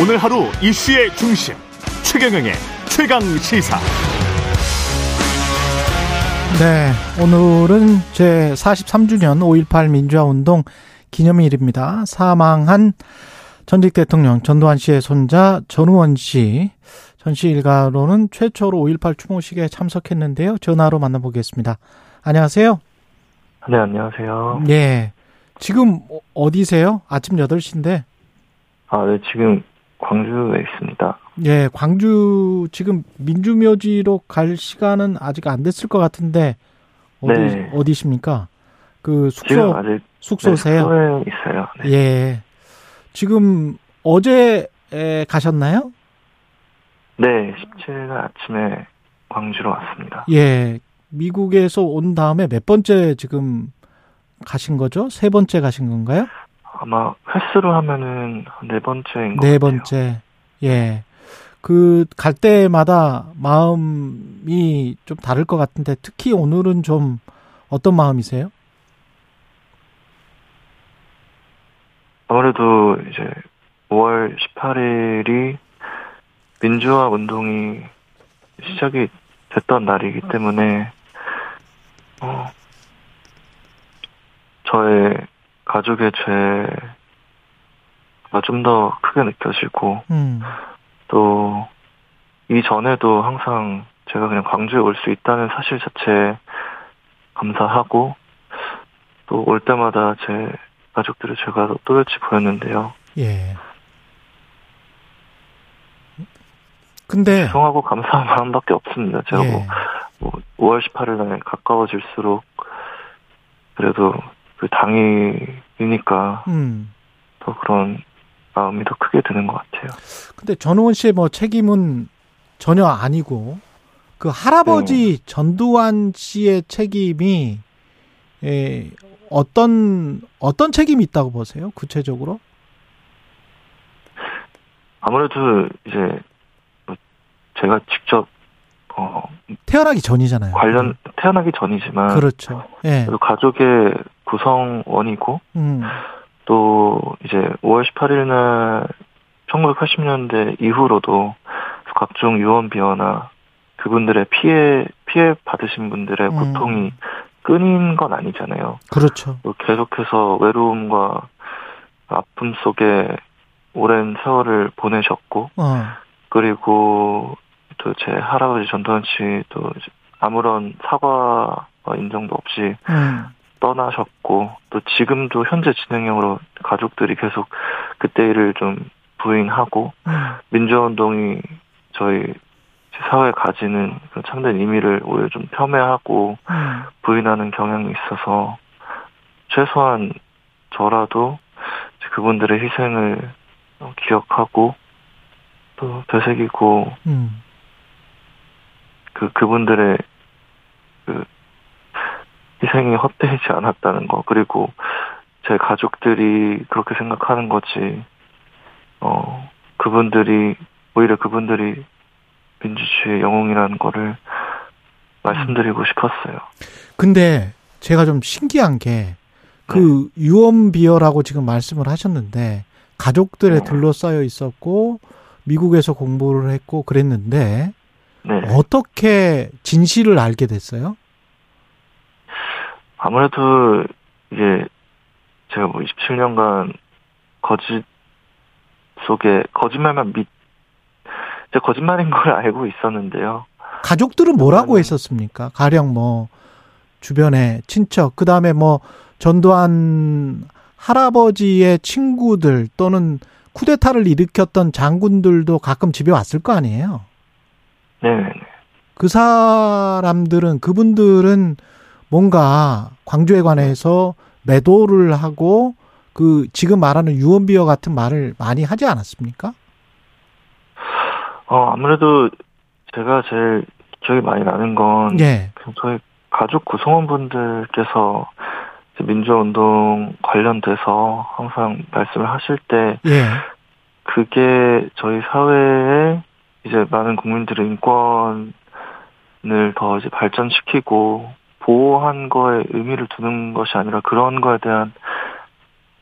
오늘 하루 이슈의 중심 최경영의 최강 시사. 네, 오늘은 제 43주년 5.18 민주화운동 기념일입니다. 사망한 전직 대통령 전두환 씨의 손자 전우원 씨, 전 씨 일가로는 최초로 5.18 추모식에 참석했는데요. 전화로 만나보겠습니다. 안녕하세요. 네, 안녕하세요. 예. 지금 어디세요? 아침 8시인데. 아, 네, 지금 광주에 있습니다. 예, 광주 지금 민주묘지로 갈 시간은 아직 안 됐을 것 같은데 어디 네. 어디십니까? 그 숙소 아직 숙소세요? 네, 있어요. 네. 예. 지금 어제 에, 가셨나요? 네, 17일 아침에 광주로 왔습니다. 예. 미국에서 온 다음에 몇 번째 지금 가신 거죠? 세 번째 가신 건가요? 아마 횟수로 하면은 네 번째인 것네 같아요. 번째. 예. 그 갈 때마다 마음이 좀 다를 것 같은데 특히 오늘은 좀 어떤 마음이세요? 아무래도 이제 5월 18일이 민주화 운동이 시작이 됐던 날이기 때문에 어, 저의 가족의 죄가 좀 더 크게 느껴지고 음. 또 이전에도 항상 제가 그냥 광주에 올 수 있다는 사실 자체에 감사하고 또 올 때마다 제 가족들의 제가 또렷이 보였는데요. 예. 근데 죄송하고 감사한 마음밖에 없습니다. 제가 예. 뭐, 뭐 5월 18일 날 가까워질수록 그래도 그 당일이니까 음. 더 그런 마음이 더 크게 드는 것 같아요. 근데 전우원 씨의 뭐 책임은 전혀 아니고 그 할아버지 네. 전두환 씨의 책임이 예, 어떤 어떤 책임이 있다고 보세요? 구체적으로? 아무래도 이제 뭐 제가 직접 어 태어나기 전이잖아요. 관련 태어나기 전이지만 그렇죠. 예. 가족의 구성원이고 음. 또 이제 5월 18일 날 1980년대 이후로도 각종 유언 비어나 그분들의 피해 피해 받으신 분들의 음. 고통이 끊인 건 아니잖아요. 그렇죠. 또 계속해서 외로움과 아픔 속에 오랜 세월을 보내셨고 어. 그리고 또 제 할아버지 전두환 씨도 아무런 사과 인정도 없이 음. 떠나셨고 또 지금도 현재 진행형으로 가족들이 계속 그때 일을 좀 부인하고 음. 민주화운동이 저희 사회에 가지는 그 참된 의미를 오히려 좀 폄훼하고 음. 부인하는 경향이 있어서 최소한 저라도 그분들의 희생을 어, 기억하고 또 되새기고 음. 그 그분들의 그 희생이 헛되지 않았다는 거 그리고 제 가족들이 그렇게 생각하는 거지 어 그분들이 오히려 그분들이 민주주의의 영웅이라는 거를 말씀드리고 싶었어요. 근데 제가 좀 신기한 게 그 유언비어라고 지금 말씀을 하셨는데 가족들에 네. 둘러싸여 있었고 미국에서 공부를 했고 그랬는데 네. 어떻게 진실을 알게 됐어요? 아무래도 이게 제가 뭐 27년간 거짓 속에 거짓말만 믿, 제 거짓말인 걸 알고 있었는데요. 가족들은 뭐라고 했었습니까? 가령 뭐 주변에 친척 그 다음에 뭐 전두환 할아버지의 친구들 또는 쿠데타를 일으켰던 장군들도 가끔 집에 왔을 거 아니에요. 네네네. 그 사람들은 그분들은 뭔가 광주에 관해서 매도를 하고 그 지금 말하는 유언비어 같은 말을 많이 하지 않았습니까? 어, 아무래도 제가 제일 기억이 많이 나는 건 예. 저희 가족 구성원분들께서 민주운동 관련돼서 항상 말씀을 하실 때 예. 그게 저희 사회에 이제 많은 국민들의 인권을 더 이제 발전시키고 보호한 거에 의미를 두는 것이 아니라 그런 거에 대한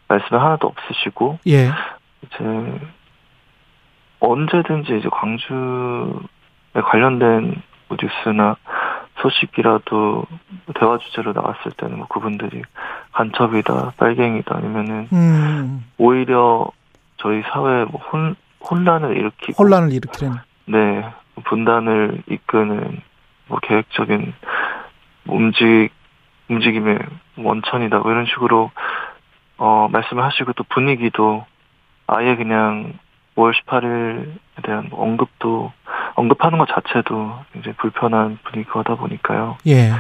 말씀이 하나도 없으시고 예. 이제 언제든지 이제 광주에 관련된 뭐 뉴스나 소식이라도 대화 주제로 나왔을 때는 뭐 그분들이 간첩이다, 빨갱이다 아니면은 음, 오히려 저희 사회에 뭐 혼, 혼란을 일으키고 혼란을 일으키는. 네 분단을 이끄는 뭐 계획적인 움직 움직임의 원천이다 뭐 이런 식으로 어 말씀을 하시고 또 분위기도 아예 그냥 5월 18일에 대한 뭐 언급도 언급하는 것 자체도 이제 불편한 분위기가 다 보니까요. 예.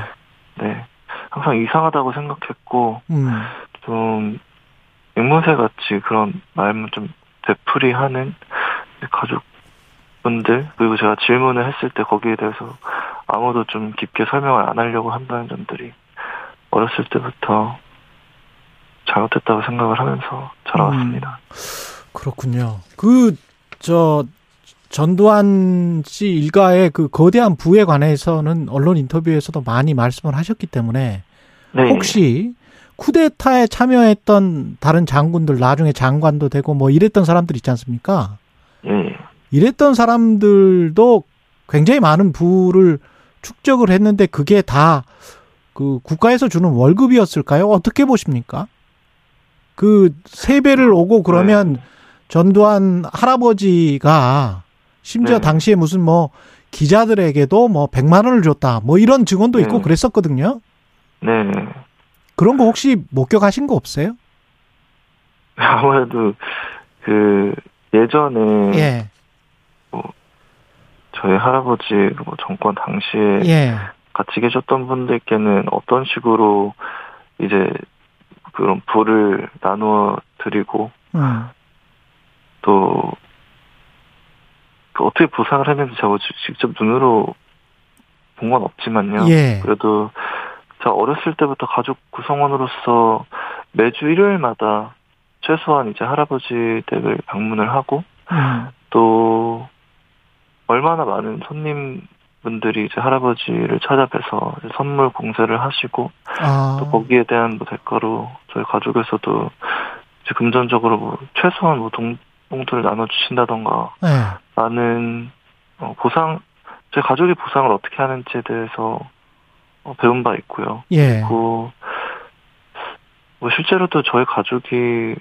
네 항상 이상하다고 생각했고 음, 좀 앵무새 같이 그런 말만 좀 되풀이하는 가족 분들 그리고 제가 질문을 했을 때 거기에 대해서 아무도 좀 깊게 설명을 안 하려고 한다는 점들이 어렸을 때부터 잘못했다고 생각을 하면서 자라왔습니다. 그렇군요. 그, 저, 전두환 씨 일가의 그 거대한 부에 관해서는 언론 인터뷰에서도 많이 말씀을 하셨기 때문에 네. 혹시 쿠데타에 참여했던 다른 장군들 나중에 장관도 되고 뭐 이랬던 사람들 있지 않습니까? 예. 이랬던 사람들도 굉장히 많은 부를 축적을 했는데 그게 다 그 국가에서 주는 월급이었을까요? 어떻게 보십니까? 그 세배를 오고 그러면 네. 전두환 할아버지가 심지어 네. 당시에 무슨 뭐 기자들에게도 뭐 100만 원을 줬다. 뭐 이런 증언도 있고 네. 그랬었거든요. 네. 그런 거 혹시 목격하신 거 없어요? 아무래도 그 예전에 예. 저희 할아버지 뭐 정권 당시에 예. 같이 계셨던 분들께는 어떤 식으로 이제 그런 부를 나누어 드리고 음. 또, 그 어떻게 보상을 했는지 제가 지- 직접 눈으로 본 건 없지만요. 예. 그래도 제가 어렸을 때부터 가족 구성원으로서 매주 일요일마다 최소한 이제 할아버지 댁을 방문을 하고 음. 또 얼마나 많은 손님 분들이 이제 할아버지를 찾아뵈서 이제 선물 공세를 하시고 아. 또 거기에 대한 뭐 대가로 저희 가족에서도 이제 금전적으로 뭐 최소한 뭐 동, 봉투를 나눠주신다던가 예. 많은 어, 보상 제 가족이 보상을 어떻게 하는지에 대해서 어, 배운 바 있고요. 예. 그, 뭐 실제로도 저희 가족이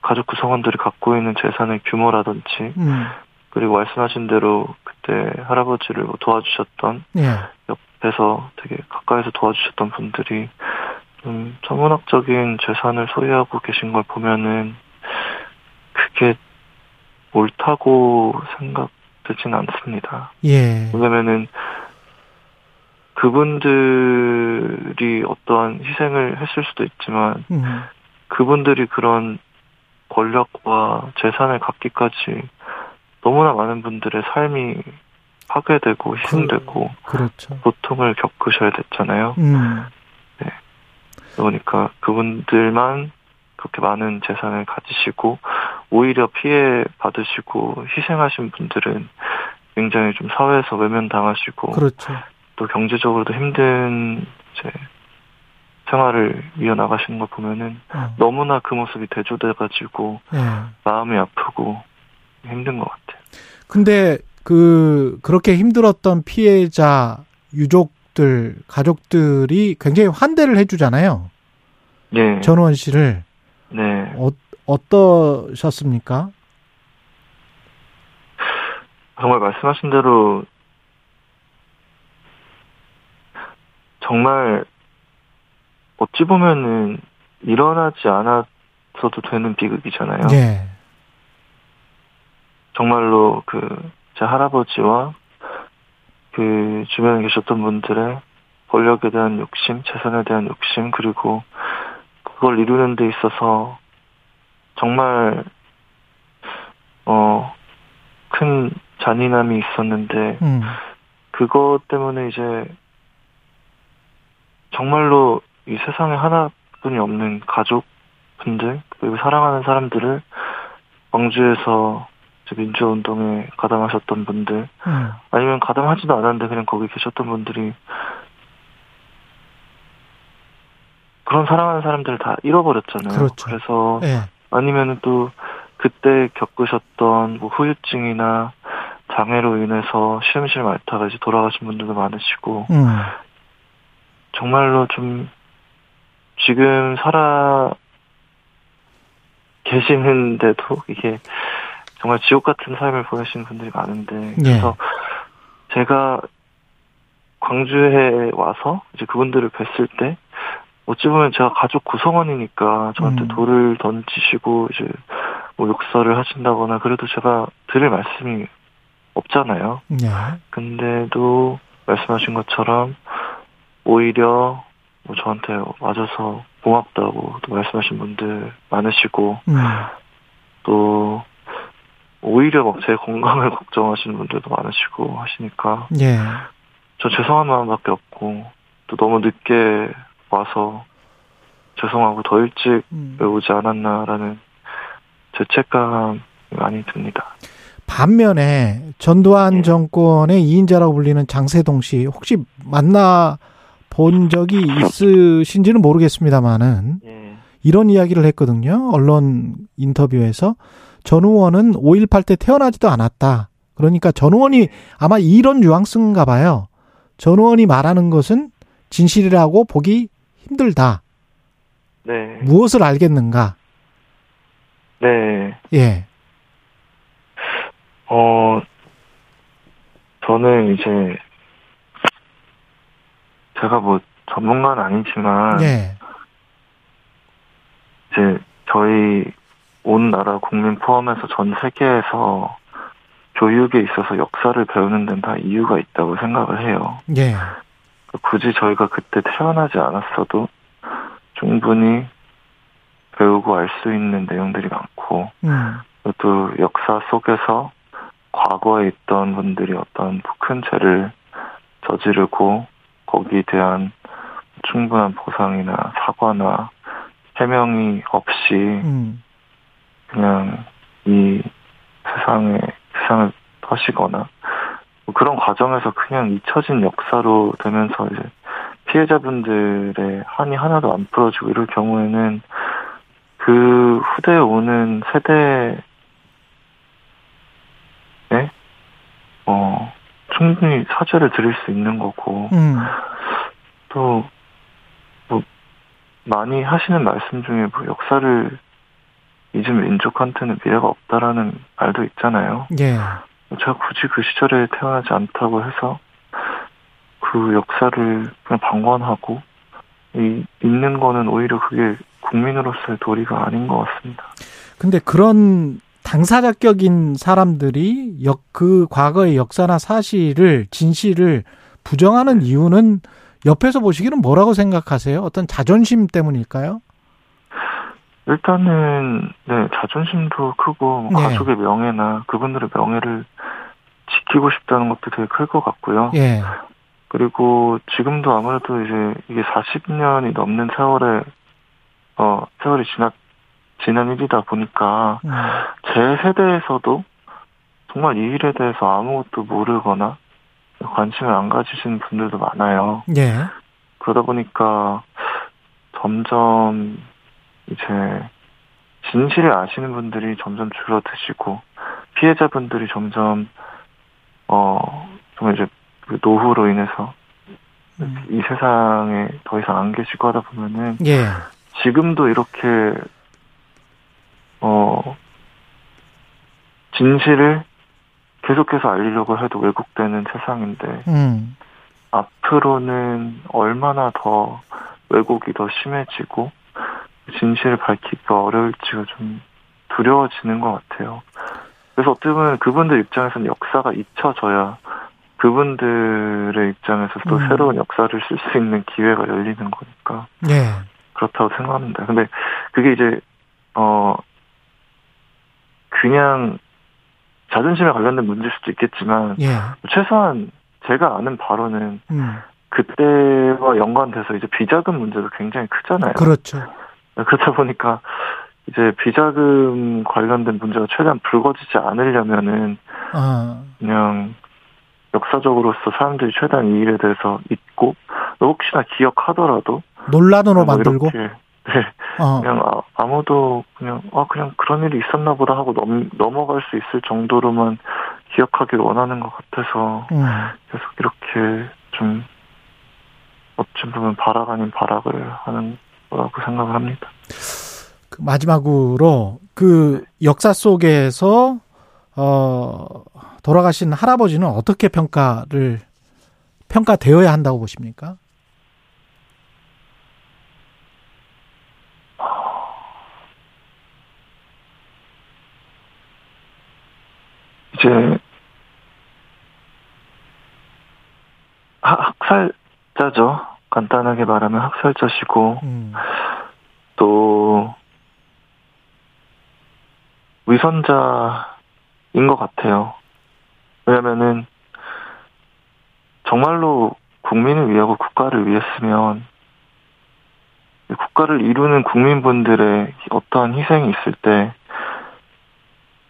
가족 구성원들이 갖고 있는 재산의 규모라든지 음. 그리고 말씀하신 대로 그때 할아버지를 뭐 도와주셨던 예. 옆에서 되게 가까이서 도와주셨던 분들이 좀 천문학적인 재산을 소유하고 계신 걸 보면은 그게 옳다고 생각되지는 않습니다. 예. 왜냐면은 그분들이 어떠한 희생을 했을 수도 있지만 음. 그분들이 그런 권력과 재산을 갖기까지 너무나 많은 분들의 삶이 파괴되고 희생되고 그렇죠. 고통을 겪으셔야 됐잖아요. 음. 그러니까 그분들만 그렇게 많은 재산을 가지시고 오히려 피해 받으시고 희생하신 분들은 굉장히 좀 사회에서 외면당하시고 그렇죠. 또 경제적으로도 힘든 이제 생활을 이어나가시는 걸 보면은 어. 너무나 그 모습이 대조돼가지고 예. 마음이 아프고 힘든 것 같아요. 근데 그 그렇게 힘들었던 피해자 유족들 가족들이 굉장히 환대를 해주잖아요. 네, 전원 씨를 네. 어, 어떠셨습니까? 정말 말씀하신 대로 정말 어찌 보면은 일어나지 않았어도 되는 비극이잖아요. 예. 정말로 그 제 할아버지와 그 주변에 계셨던 분들의 권력에 대한 욕심, 재산에 대한 욕심, 그리고 그걸 이루는 데 있어서 정말 어 큰 잔인함이 있었는데 음. 그것 때문에 이제 정말로 이 세상에 하나뿐이 없는 가족분들 그리고 사랑하는 사람들을 광주에서 민주운동에 가담하셨던 분들 음. 아니면 가담하지도 않았는데 그냥 거기 계셨던 분들이 그런 사랑하는 사람들을 다 잃어버렸잖아요. 그렇죠. 그래서 예. 아니면은 또 그때 겪으셨던 뭐 후유증이나 장애로 인해서 실험실 말타가 이제 돌아가신 분들도 많으시고 음. 정말로 좀 지금 살아 계시는데도 이게 정말 지옥 같은 삶을 보내시는 분들이 많은데 예. 그래서 제가 광주에 와서 이제 그분들을 뵀을 때 어찌 보면 제가 가족 구성원이니까 저한테 음. 돌을 던지시고 이제 뭐 욕설을 하신다거나 그래도 제가 드릴 말씀이 없잖아요. 예. 근데도 말씀하신 것처럼 오히려 뭐 저한테 와줘서 고맙다고 또 말씀하신 분들 많으시고 음. 또 오히려 막제 건강을 걱정하시는 분들도 많으시고 하시니까 예. 저 죄송한 마음밖에 없고 또 너무 늦게 와서 죄송하고 더 일찍 음. 오지 않았나라는 죄책감이 많이 듭니다. 반면에 전두환 예. 정권의 2인자라고 불리는 장세동 씨 혹시 만나 본 적이 있으신지는 모르겠습니다만은 예. 이런 이야기를 했거든요. 언론 인터뷰에서 전 의원은 5.18 때 태어나지도 않았다. 그러니까 전 의원이 아마 이런 뉘앙스인가 봐요. 전 의원이 말하는 것은 진실이라고 보기 힘들다. 네. 무엇을 알겠는가? 네. 예. 어, 저는 이제, 제가 뭐 전문가는 아니지만, 예. 이제 저희 온 나라 국민 포함해서 전 세계에서 교육에 있어서 역사를 배우는 데는 다 이유가 있다고 생각을 해요. 예. 굳이 저희가 그때 태어나지 않았어도 충분히 배우고 알 수 있는 내용들이 많고, 음. 또 역사 속에서 과거에 있던 분들이 어떤 큰 죄를 저지르고 거기에 대한 충분한 보상이나 사과나 해명이 없이 음. 그냥 이 세상에 세상을 터시거나 뭐 그런 과정에서 그냥 잊혀진 역사로 되면서 이제 피해자분들의 한이 하나도 안 풀어지고 이럴 경우에는 그 후대에 오는 세대에 어 충분히 사죄를 드릴 수 있는 거고 음. 또, 뭐, 많이 하시는 말씀 중에 뭐, 역사를 잊은 민족한테는 미래가 없다라는 말도 있잖아요. 예. 제가 굳이 그 시절에 태어나지 않다고 해서, 그 역사를 그냥 방관하고, 이, 잊는 거는 오히려 그게 국민으로서의 도리가 아닌 것 같습니다. 근데 그런 당사자격인 사람들이 역, 그 과거의 역사나 사실을, 진실을 부정하는 이유는 옆에서 보시기는 뭐라고 생각하세요? 어떤 자존심 때문일까요? 일단은, 네, 자존심도 크고, 뭐 네. 가족의 명예나 그분들의 명예를 지키고 싶다는 것도 되게 클 것 같고요. 예. 그리고 지금도 아무래도 이제 이게 40년이 넘는 세월에 어 세월이 지났 지난 일이다 보니까 음. 제 세대에서도 정말 이 일에 대해서 아무것도 모르거나 관심을 안 가지시는 분들도 많아요. 예. 그러다 보니까 점점 이제 진실을 아시는 분들이 점점 줄어드시고 피해자분들이 점점 어 정말 이제 그 노후로 인해서 음. 이 세상에 더 이상 안 계시고 하다 보면은 예. 지금도 이렇게 어 진실을 계속해서 알리려고 해도 왜곡되는 세상인데 음. 앞으로는 얼마나 더 왜곡이 더 심해지고 진실을 밝히기가 어려울지가 좀 두려워지는 것 같아요. 그래서 어떻게 보면 그분들 입장에서는 역사가 잊혀져야 그분들의 입장에서 또 음. 새로운 역사를 쓸 수 있는 기회가 열리는 거니까 예. 그렇다고 생각합니다. 근데 그게 이제 어 그냥 자존심에 관련된 문제일 수도 있겠지만 예. 최소한 제가 아는 바로는 음. 그때와 연관돼서 이제 비자금 문제도 굉장히 크잖아요. 그렇죠. 그러다 보니까 이제 비자금 관련된 문제가 최대한 불거지지 않으려면은 아. 그냥 역사적으로서 사람들이 최대한 이 일에 대해서 잊고 혹시나 기억하더라도 논란으로 뭐 만들고. 이렇게 네, 어. 그냥 아, 아무도 그냥 아 그냥 그런 일이 있었나 보다 하고 넘, 넘어갈 수 있을 정도로만 기억하길 원하는 것 같아서 음. 계속 이렇게 좀 어찌 보면 발악 아닌 발악을 하는 거라고 생각을 합니다. 그 마지막으로 그 역사 속에서 어 돌아가신 할아버지는 어떻게 평가를 평가되어야 한다고 보십니까? 이제 하- 학살자죠. 간단하게 말하면 학살자시고 음. 또 위선자인 것 같아요. 왜냐면은 정말로 국민을 위하고 국가를 위했으면 국가를 이루는 국민분들의 어떠한 희생이 있을 때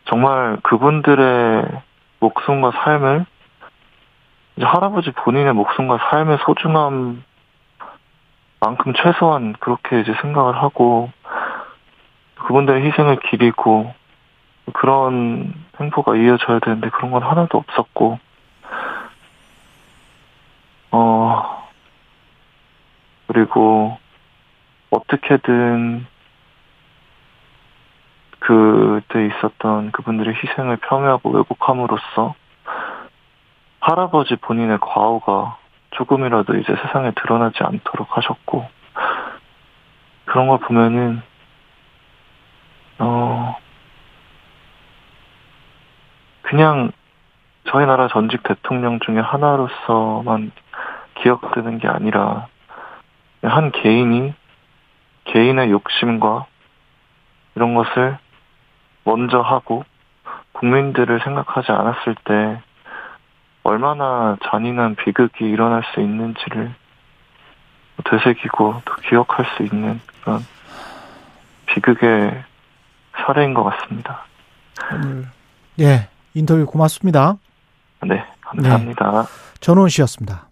정말 그분들의 목숨과 삶을 이제 할아버지 본인의 목숨과 삶의 소중함 만큼 최소한 그렇게 이제 생각을 하고 그분들의 희생을 기리고 그런 행보가 이어져야 되는데 그런 건 하나도 없었고 어 그리고 어떻게든 그때 있었던 그분들의 희생을 폄훼하고 왜곡함으로써 할아버지 본인의 과오가 조금이라도 이제 세상에 드러나지 않도록 하셨고 그런 걸 보면은 어 그냥 저희 나라 전직 대통령 중에 하나로서만 기억되는 게 아니라 한 개인이 개인의 욕심과 이런 것을 먼저 하고 국민들을 생각하지 않았을 때 얼마나 잔인한 비극이 일어날 수 있는지를 되새기고 또 기억할 수 있는 그런 비극의 사례인 것 같습니다. 오늘 예 인터뷰 고맙습니다. 네, 감사합니다. 전원 씨였습니다.